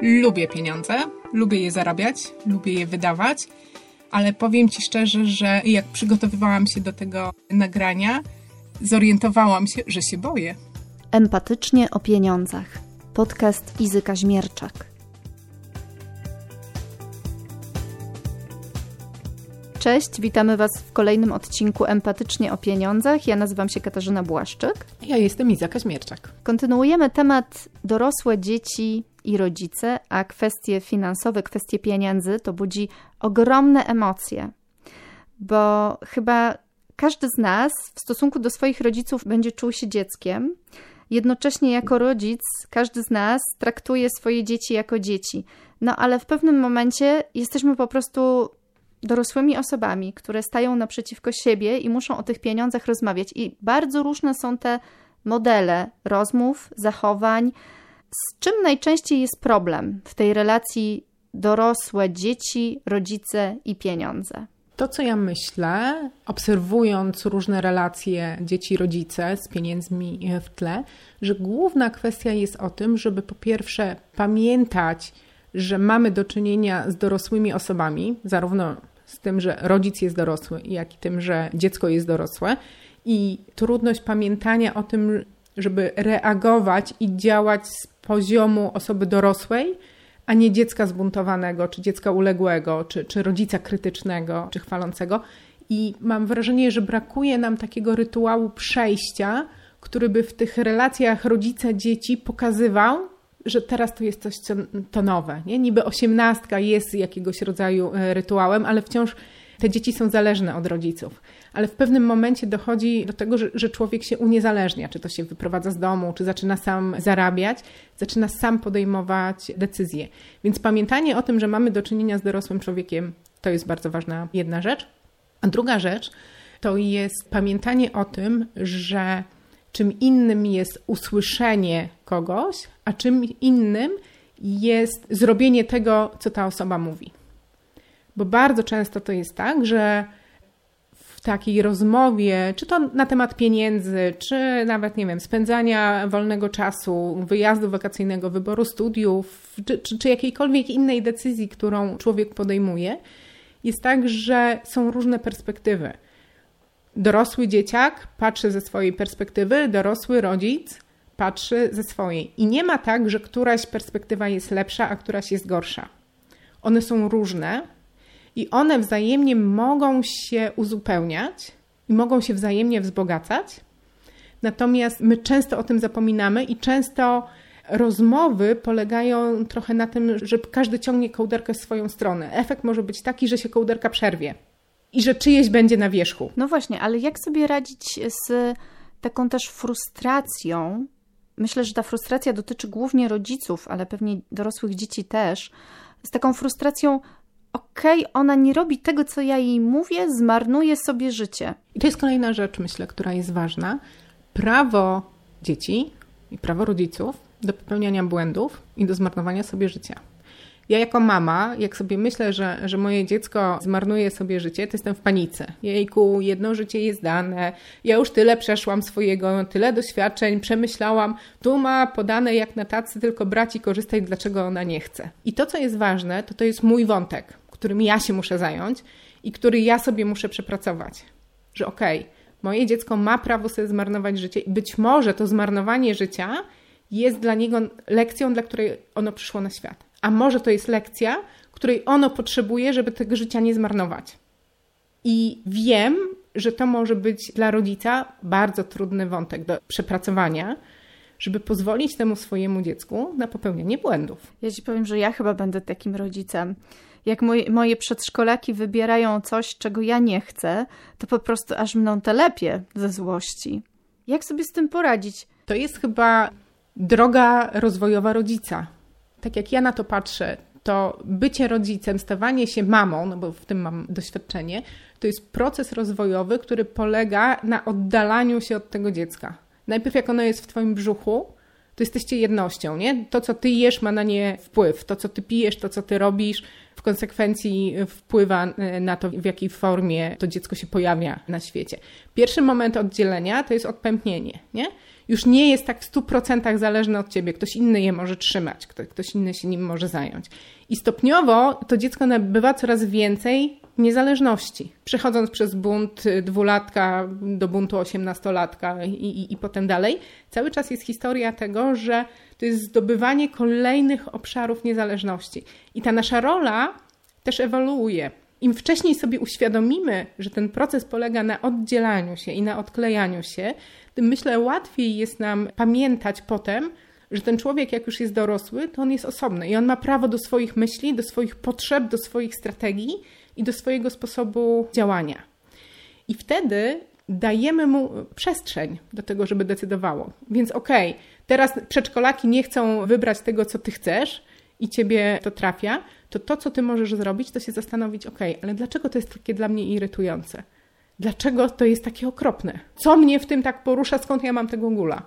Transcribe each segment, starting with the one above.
lubię pieniądze, lubię je zarabiać, lubię je wydawać, ale powiem Ci szczerze, że jak przygotowywałam się do tego nagrania, zorientowałam się, że się boję. Empatycznie o pieniądzach. Podcast Izy Kaźmierczak. Cześć, witamy Was w kolejnym odcinku Empatycznie o pieniądzach. Ja nazywam się Katarzyna Błaszczyk. Ja jestem Iza Kaźmierczak. Kontynuujemy temat dorosłe dzieci i rodzice, a kwestie finansowe, kwestie pieniędzy to budzi ogromne emocje, bo chyba każdy z nas w stosunku do swoich rodziców będzie czuł się dzieckiem. Jednocześnie jako rodzic każdy z nas traktuje swoje dzieci jako dzieci. No ale w pewnym momencie jesteśmy po prostu dorosłymi osobami, które stają naprzeciwko siebie i muszą o tych pieniądzach rozmawiać. I bardzo różne są te modele rozmów, zachowań. Z czym najczęściej jest problem w tej relacji dorosłe dzieci, rodzice i pieniądze? To, co ja myślę, obserwując różne relacje dzieci-rodzice z pieniędzmi w tle, że główna kwestia jest o tym, żeby po pierwsze pamiętać, że mamy do czynienia z dorosłymi osobami, zarówno z tym, że rodzic jest dorosły, jak i tym, że dziecko jest dorosłe, i trudność pamiętania o tym, żeby reagować i działać z poziomu osoby dorosłej, a nie dziecka zbuntowanego, czy dziecka uległego, czy, czy rodzica krytycznego, czy chwalącego. I mam wrażenie, że brakuje nam takiego rytuału przejścia, który by w tych relacjach rodzica-dzieci pokazywał, że teraz to jest coś co, to nowe. Nie? Niby osiemnastka jest jakiegoś rodzaju e, rytuałem, ale wciąż te dzieci są zależne od rodziców. Ale w pewnym momencie dochodzi do tego, że, że, człowiek się uniezależnia, czy to się wyprowadza z domu, czy zaczyna sam zarabiać, zaczyna sam podejmować decyzje. Więc pamiętanie o tym, że mamy do czynienia z dorosłym człowiekiem, to jest bardzo ważna jedna rzecz. A druga rzecz to jest pamiętanie o tym, że czym innym jest usłyszenie kogoś, a czym innym jest zrobienie tego, co ta osoba mówi. Bo bardzo często to jest tak, że w takiej rozmowie, czy to na temat pieniędzy, czy nawet, nie wiem, spędzania wolnego czasu, wyjazdu wakacyjnego, wyboru studiów, czy, czy, czy jakiejkolwiek innej decyzji, którą człowiek podejmuje, jest tak, że są różne perspektywy dorosły dzieciak patrzy ze swojej perspektywy, dorosły rodzic patrzy ze swojej. I nie ma tak, że któraś perspektywa jest lepsza, a któraś jest gorsza. One są różne i one wzajemnie mogą się uzupełniać i mogą się wzajemnie wzbogacać. Natomiast my często o tym zapominamy i często rozmowy polegają trochę na tym, że każdy ciągnie kołderkę w swoją stronę. Efekt może być taki, że się kołderka przerwie i że czyjeś będzie na wierzchu. No właśnie, ale jak sobie radzić z taką też frustracją? Myślę, że ta frustracja dotyczy głównie rodziców, ale pewnie dorosłych dzieci też. Z taką frustracją, okej, okay, ona nie robi tego, co ja jej mówię, zmarnuje sobie życie. I to jest kolejna rzecz, myślę, która jest ważna. Prawo dzieci i prawo rodziców do popełniania błędów i do zmarnowania sobie życia. Ja jako mama, jak sobie myślę, że, że moje dziecko zmarnuje sobie życie, to jestem w panice. Jejku, jedno życie jest dane, ja już tyle przeszłam swojego, tyle doświadczeń, przemyślałam, tu ma podane jak na tacy, tylko brać i korzystać, dlaczego ona nie chce. I to, co jest ważne, to to jest mój wątek, którym ja się muszę zająć i który ja sobie muszę przepracować. Że okej, okay, moje dziecko ma prawo sobie zmarnować życie i być może to zmarnowanie życia jest dla niego lekcją, dla której ono przyszło na świat. A może to jest lekcja, której ono potrzebuje, żeby tego życia nie zmarnować. I wiem, że to może być dla rodzica bardzo trudny wątek do przepracowania, żeby pozwolić temu swojemu dziecku na popełnianie błędów. Ja ci powiem, że ja chyba będę takim rodzicem. Jak moje, moje przedszkolaki wybierają coś, czego ja nie chcę, to po prostu aż mną telepie ze złości. Jak sobie z tym poradzić? To jest chyba droga rozwojowa rodzica tak jak ja na to patrzę, to bycie rodzicem, stawanie się mamą, no bo w tym mam doświadczenie, to jest proces rozwojowy, który polega na oddalaniu się od tego dziecka. Najpierw, jak ono jest w Twoim brzuchu, to jesteście jednością, nie? To, co Ty jesz, ma na nie wpływ. To, co Ty pijesz, to, co Ty robisz, w konsekwencji wpływa e, na to, w jakiej formie to dziecko się pojawia na świecie. Pierwszy moment oddzielenia to jest odpępnienie, nie? już nie jest tak w 100% zależne od ciebie. Ktoś inny je może trzymać, ktoś inny się nim może zająć. I stopniowo to dziecko nabywa coraz więcej niezależności. Przechodząc przez bunt dwulatka do buntu osiemnastolatka i, i, i potem dalej, cały czas jest historia tego, że to jest zdobywanie kolejnych obszarów niezależności. I ta nasza rola też ewoluuje. Im wcześniej sobie uświadomimy, że ten proces polega na oddzielaniu się i na odklejaniu się, tym myślę łatwiej jest nam pamiętać potem, że ten człowiek, jak już jest dorosły, to on jest osobny i on ma prawo do swoich myśli, do swoich potrzeb, do swoich strategii i do swojego sposobu działania. I wtedy dajemy mu przestrzeń do tego, żeby decydowało. Więc okej, okay, teraz przedszkolaki nie chcą wybrać tego, co ty chcesz i ciebie to trafia, to to, co ty możesz zrobić, to się zastanowić, okej, okay, ale dlaczego to jest takie dla mnie irytujące? Dlaczego to jest takie okropne? Co mnie w tym tak porusza? Skąd ja mam tego gula?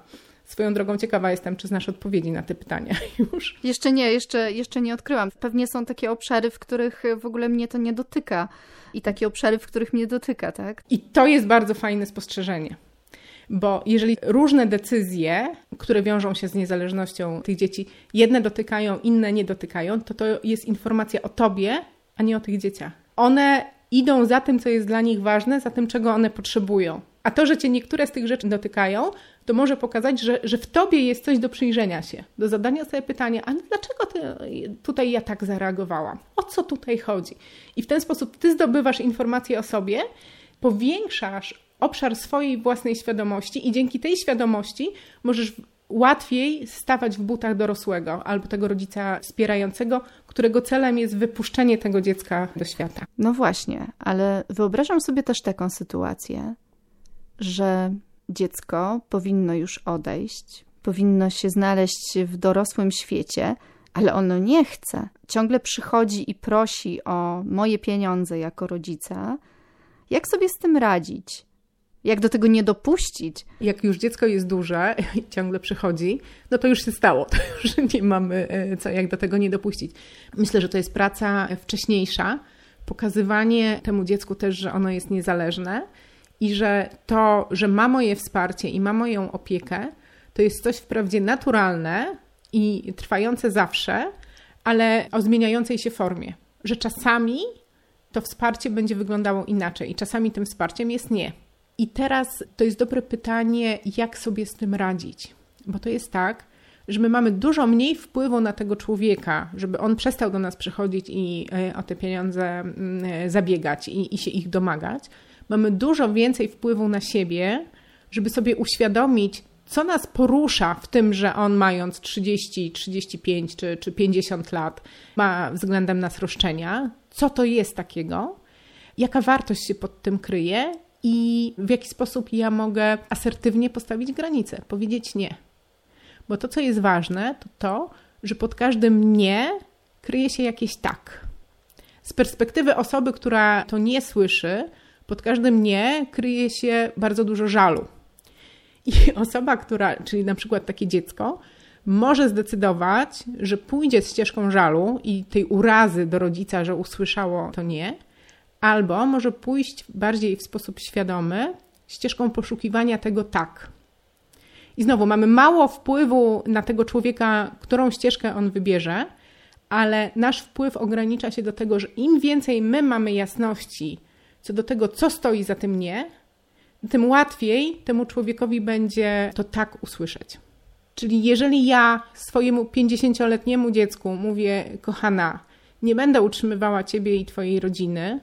Swoją drogą ciekawa jestem, czy znasz odpowiedzi na te pytania już. Jeszcze nie, jeszcze, jeszcze nie odkryłam. Pewnie są takie obszary, w których w ogóle mnie to nie dotyka i takie obszary, w których mnie dotyka, tak? I to jest bardzo fajne spostrzeżenie. Bo jeżeli różne decyzje, które wiążą się z niezależnością tych dzieci, jedne dotykają, inne nie dotykają, to to jest informacja o tobie, a nie o tych dzieciach. One idą za tym, co jest dla nich ważne, za tym, czego one potrzebują. A to, że cię niektóre z tych rzeczy dotykają, to może pokazać, że, że w tobie jest coś do przyjrzenia się, do zadania sobie pytania, ale dlaczego ty, tutaj ja tak zareagowałam? O co tutaj chodzi? I w ten sposób ty zdobywasz informacje o sobie, powiększasz obszar swojej własnej świadomości i dzięki tej świadomości możesz łatwiej stawać w butach dorosłego albo tego rodzica wspierającego, którego celem jest wypuszczenie tego dziecka do świata. No właśnie, ale wyobrażam sobie też taką sytuację, że dziecko powinno już odejść, powinno się znaleźć w dorosłym świecie, ale ono nie chce. Ciągle przychodzi i prosi o moje pieniądze jako rodzica. Jak sobie z tym radzić? Jak do tego nie dopuścić? Jak już dziecko jest duże i ciągle przychodzi, no to już się stało. To już nie mamy e, co, jak do tego nie dopuścić. Myślę, że to jest praca wcześniejsza, pokazywanie temu dziecku też, że ono jest niezależne i że to, że ma moje wsparcie i ma moją opiekę, to jest coś wprawdzie naturalne i trwające zawsze, ale o zmieniającej się formie. Że czasami to wsparcie będzie wyglądało inaczej i czasami tym wsparciem jest nie. I teraz to jest dobre pytanie, jak sobie z tym radzić. Bo to jest tak, że my mamy dużo mniej wpływu na tego człowieka, żeby on przestał do nas przychodzić i e, o te pieniądze mm, e, zabiegać i, i się ich domagać. Mamy dużo więcej wpływu na siebie, żeby sobie uświadomić, co nas porusza w tym, że on mając 30, 35 czy, czy 50 lat ma względem nas roszczenia, co to jest takiego, jaka wartość się pod tym kryje i w jaki sposób ja mogę asertywnie postawić granice, powiedzieć nie. Bo to, co jest ważne, to to, że pod każdym nie kryje się jakieś tak. Z perspektywy osoby, która to nie słyszy, pod każdym nie kryje się bardzo dużo żalu. I osoba, która, czyli na przykład takie dziecko, może zdecydować, że pójdzie ścieżką żalu i tej urazy do rodzica, że usłyszało to nie, albo może pójść bardziej w sposób świadomy ścieżką poszukiwania tego tak. I znowu mamy mało wpływu na tego człowieka, którą ścieżkę on wybierze, ale nasz wpływ ogranicza się do tego, że im więcej my mamy jasności co do tego, co stoi za tym nie, tym łatwiej temu człowiekowi będzie to tak usłyszeć. Czyli jeżeli ja swojemu 50-letniemu dziecku mówię, kochana, nie będę utrzymywała ciebie i twojej rodziny,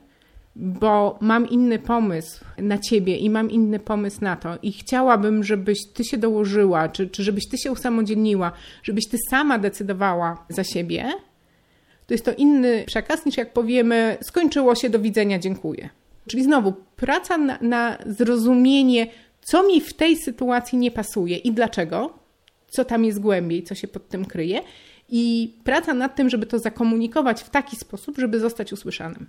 bo mam inny pomysł na ciebie i mam inny pomysł na to i chciałabym, żebyś ty się dołożyła, czy, czy żebyś ty się usamodzielniła, żebyś ty sama decydowała za siebie, to jest to inny przekaz niż jak powiemy skończyło się, do widzenia, dziękuję. Czyli znowu praca na, na zrozumienie, co mi w tej sytuacji nie pasuje i dlaczego, co tam jest głębiej, co się pod tym kryje, i praca nad tym, żeby to zakomunikować w taki sposób, żeby zostać usłyszanym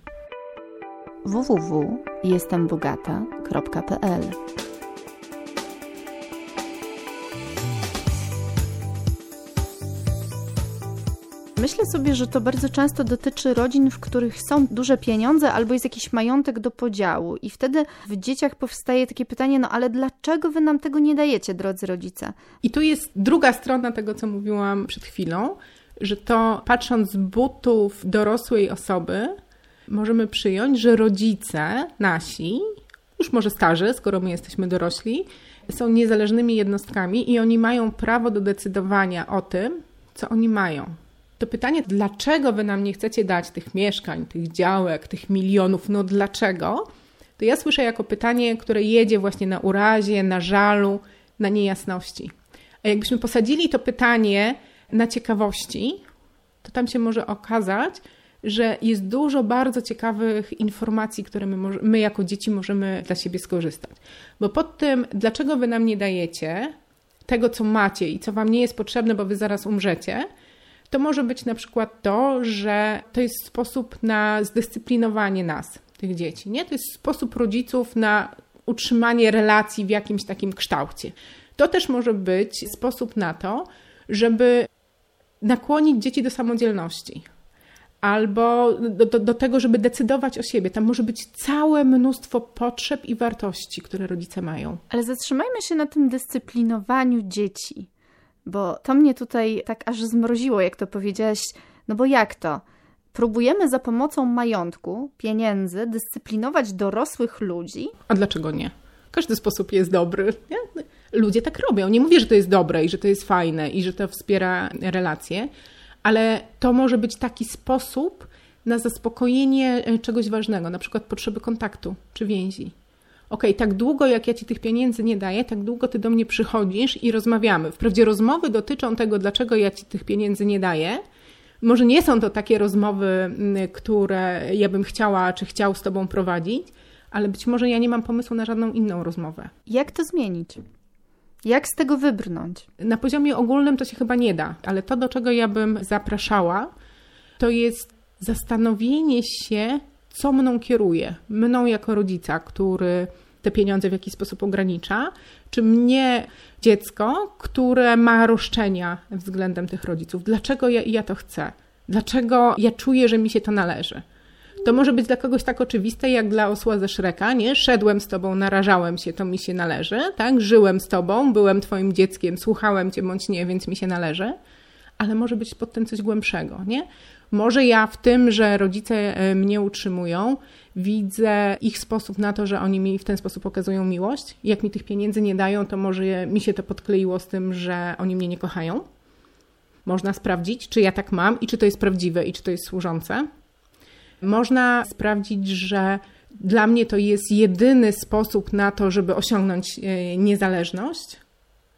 www.jestembogata.pl Myślę sobie, że to bardzo często dotyczy rodzin, w których są duże pieniądze albo jest jakiś majątek do podziału. I wtedy w dzieciach powstaje takie pytanie: no ale dlaczego wy nam tego nie dajecie, drodzy rodzice? I tu jest druga strona tego, co mówiłam przed chwilą, że to patrząc z butów dorosłej osoby, możemy przyjąć, że rodzice nasi, już może starzy, skoro my jesteśmy dorośli, są niezależnymi jednostkami i oni mają prawo do decydowania o tym, co oni mają. To pytanie, dlaczego wy nam nie chcecie dać tych mieszkań, tych działek, tych milionów, no dlaczego? To ja słyszę jako pytanie, które jedzie właśnie na urazie, na żalu, na niejasności. A jakbyśmy posadzili to pytanie na ciekawości, to tam się może okazać, że jest dużo bardzo ciekawych informacji, które my, my jako dzieci możemy dla siebie skorzystać. Bo pod tym, dlaczego wy nam nie dajecie tego, co macie i co wam nie jest potrzebne, bo wy zaraz umrzecie, to może być na przykład to, że to jest sposób na zdyscyplinowanie nas, tych dzieci. Nie? To jest sposób rodziców na utrzymanie relacji w jakimś takim kształcie. To też może być sposób na to, żeby nakłonić dzieci do samodzielności albo do, do, tego, żeby decydować o siebie. Tam może być całe mnóstwo potrzeb i wartości, które rodzice mają. Ale zatrzymajmy się na tym dyscyplinowaniu dzieci, bo to mnie tutaj tak aż zmroziło, jak to powiedziałaś. No bo jak to? Próbujemy za pomocą majątku, pieniędzy dyscyplinować dorosłych ludzi? A dlaczego nie? Każdy sposób jest dobry. Nie? Ludzie tak robią. Nie mówię, że to jest dobre i że to jest fajne i że to wspiera relacje ale to może być taki sposób na zaspokojenie e, czegoś ważnego, na przykład potrzeby kontaktu czy więzi. Ok, tak długo jak ja ci tych pieniędzy nie daję, tak długo ty do mnie przychodzisz i rozmawiamy. Wprawdzie rozmowy dotyczą tego, dlaczego ja ci tych pieniędzy nie daję. Może nie są to takie rozmowy, które ja bym chciała czy chciał z tobą prowadzić, ale być może ja nie mam pomysłu na żadną inną rozmowę. Jak to zmienić? Jak z tego wybrnąć? Na poziomie ogólnym to się chyba nie da, ale to, do czego ja bym zapraszała, to jest zastanowienie się, co mną kieruje. Mną jako rodzica, który te pieniądze w jakiś sposób ogranicza, czy mnie dziecko, które ma roszczenia względem tych rodziców. Dlaczego ja, ja to chcę? Dlaczego ja czuję, że mi się to należy? To może być dla kogoś tak oczywiste, jak dla osła ze Szreka, nie? Szedłem z tobą, narażałem się, to mi się należy, tak? Żyłem z tobą, byłem twoim dzieckiem, słuchałem cię bądź nie, więc mi się należy. Ale może być pod tym coś głębszego, nie? Może ja w tym, że rodzice e, mnie utrzymują, widzę ich sposób na to, że oni mi w ten sposób okazują miłość. Jak mi tych pieniędzy nie dają, to może mi się to podkleiło z tym, że oni mnie nie kochają. Można sprawdzić, czy ja tak mam i czy to jest prawdziwe i czy to jest służące. Można sprawdzić, że dla mnie to jest jedyny sposób na to, żeby osiągnąć e, niezależność,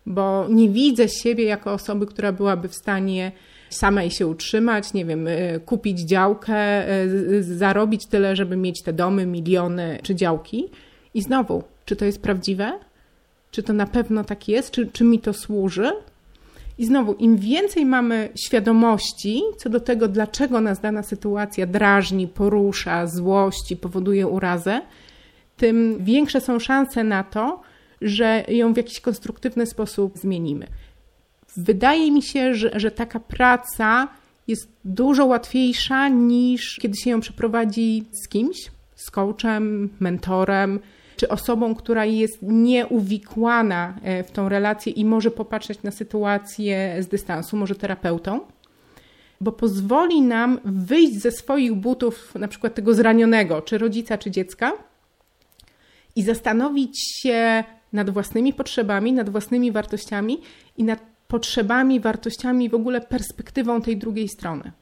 bo nie widzę siebie jako osoby, która byłaby w stanie samej się utrzymać, nie wiem, e, kupić działkę, e, zarobić tyle, żeby mieć te domy, miliony czy działki. I znowu, czy to jest prawdziwe? Czy to na pewno tak jest? Czy, czy mi to służy? I znowu, im więcej mamy świadomości co do tego, dlaczego nas dana sytuacja drażni, porusza, złości, powoduje urazę, tym większe są szanse na to, że ją w jakiś konstruktywny sposób zmienimy. Wydaje mi się, że, że taka praca jest dużo łatwiejsza niż kiedy się ją przeprowadzi z kimś, z coachem, mentorem, czy osobą, która jest nieuwikłana e, w tą relację i może popatrzeć na sytuację z dystansu, może terapeutą, bo pozwoli nam wyjść ze swoich butów, na przykład tego zranionego, czy rodzica, czy dziecka, i zastanowić się nad własnymi potrzebami, nad własnymi wartościami i nad potrzebami, wartościami, w ogóle perspektywą tej drugiej strony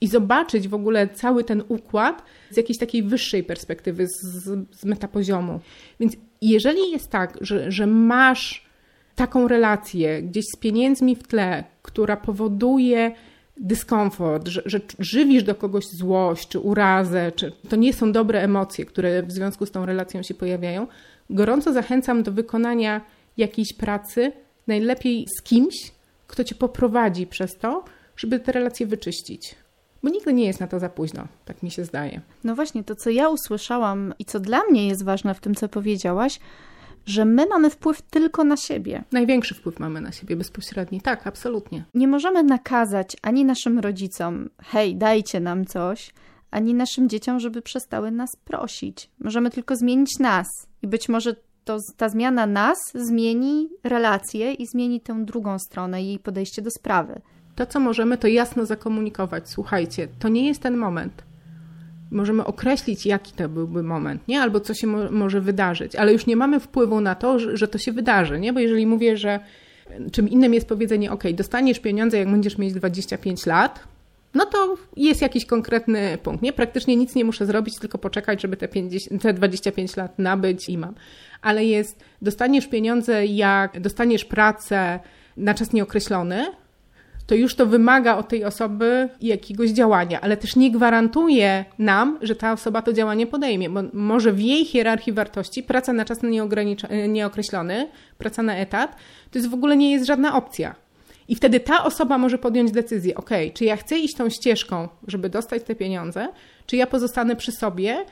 i zobaczyć w ogóle cały ten układ z jakiejś takiej wyższej perspektywy, z, z metapoziomu. Więc jeżeli jest tak, że, że masz taką relację gdzieś z pieniędzmi w tle, która powoduje dyskomfort, że, że, żywisz do kogoś złość czy urazę, czy to nie są dobre emocje, które w związku z tą relacją się pojawiają, gorąco zachęcam do wykonania jakiejś pracy, najlepiej z kimś, kto cię poprowadzi przez to, żeby te relacje wyczyścić. Bo nigdy nie jest na to za późno, tak mi się zdaje. No właśnie, to co ja usłyszałam i co dla mnie jest ważne w tym, co powiedziałaś, że my mamy wpływ tylko na siebie. Największy wpływ mamy na siebie bezpośredni. Tak, absolutnie. Nie możemy nakazać ani naszym rodzicom, hej, dajcie nam coś, ani naszym dzieciom, żeby przestały nas prosić. Możemy tylko zmienić nas. I być może to ta zmiana nas zmieni relacje i zmieni tę drugą stronę, jej podejście do sprawy. To, co możemy, to jasno zakomunikować. Słuchajcie, to nie jest ten moment. Możemy określić, jaki to byłby moment, nie? Albo co się mo może wydarzyć, ale już nie mamy wpływu na to, że, że to się wydarzy, nie? Bo jeżeli mówię, że czym innym jest powiedzenie, ok, dostaniesz pieniądze, jak będziesz mieć 25 lat, no to jest jakiś konkretny punkt. Nie? Praktycznie nic nie muszę zrobić, tylko poczekać, żeby te, 50, te 25 lat nabyć i mam. Ale jest, dostaniesz pieniądze, jak dostaniesz pracę na czas nieokreślony, to już to wymaga od tej osoby jakiegoś działania, ale też nie gwarantuje nam, że ta osoba to działanie podejmie, bo może w jej hierarchii wartości praca na czas nieokreślony, praca na etat, to jest w ogóle nie jest żadna opcja. I wtedy ta osoba może podjąć decyzję, ok, czy ja chcę iść tą ścieżką, żeby dostać te pieniądze, czy ja pozostanę przy sobie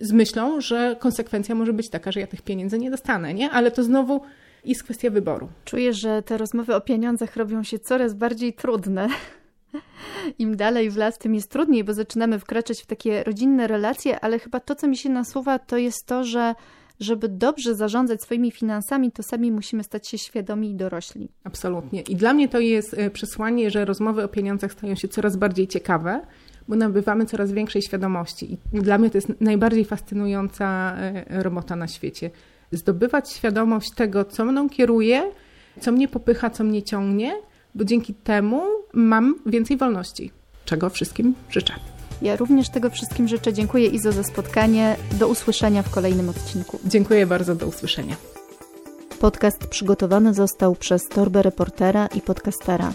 z myślą, że konsekwencja może być taka, że ja tych pieniędzy nie dostanę, nie? Ale to znowu jest kwestia wyboru. Czuję, że te rozmowy o pieniądzach robią się coraz bardziej trudne. Im dalej w las, tym jest trudniej, bo zaczynamy wkraczać w takie rodzinne relacje, ale chyba to, co mi się nasuwa, to jest to, że żeby dobrze zarządzać swoimi finansami, to sami musimy stać się świadomi i dorośli. Absolutnie. I dla mnie to jest e, przesłanie, że rozmowy o pieniądzach stają się coraz bardziej ciekawe, bo nabywamy coraz większej świadomości. I dla mnie to jest najbardziej fascynująca e, robota na świecie. Zdobywać świadomość tego, co mną kieruje, co mnie popycha, co mnie ciągnie, bo dzięki temu mam więcej wolności, czego wszystkim życzę. Ja również tego wszystkim życzę. Dziękuję Izo za spotkanie. Do usłyszenia w kolejnym odcinku. Dziękuję bardzo, do usłyszenia. Podcast przygotowany został przez Torbę Reportera i Podcastera.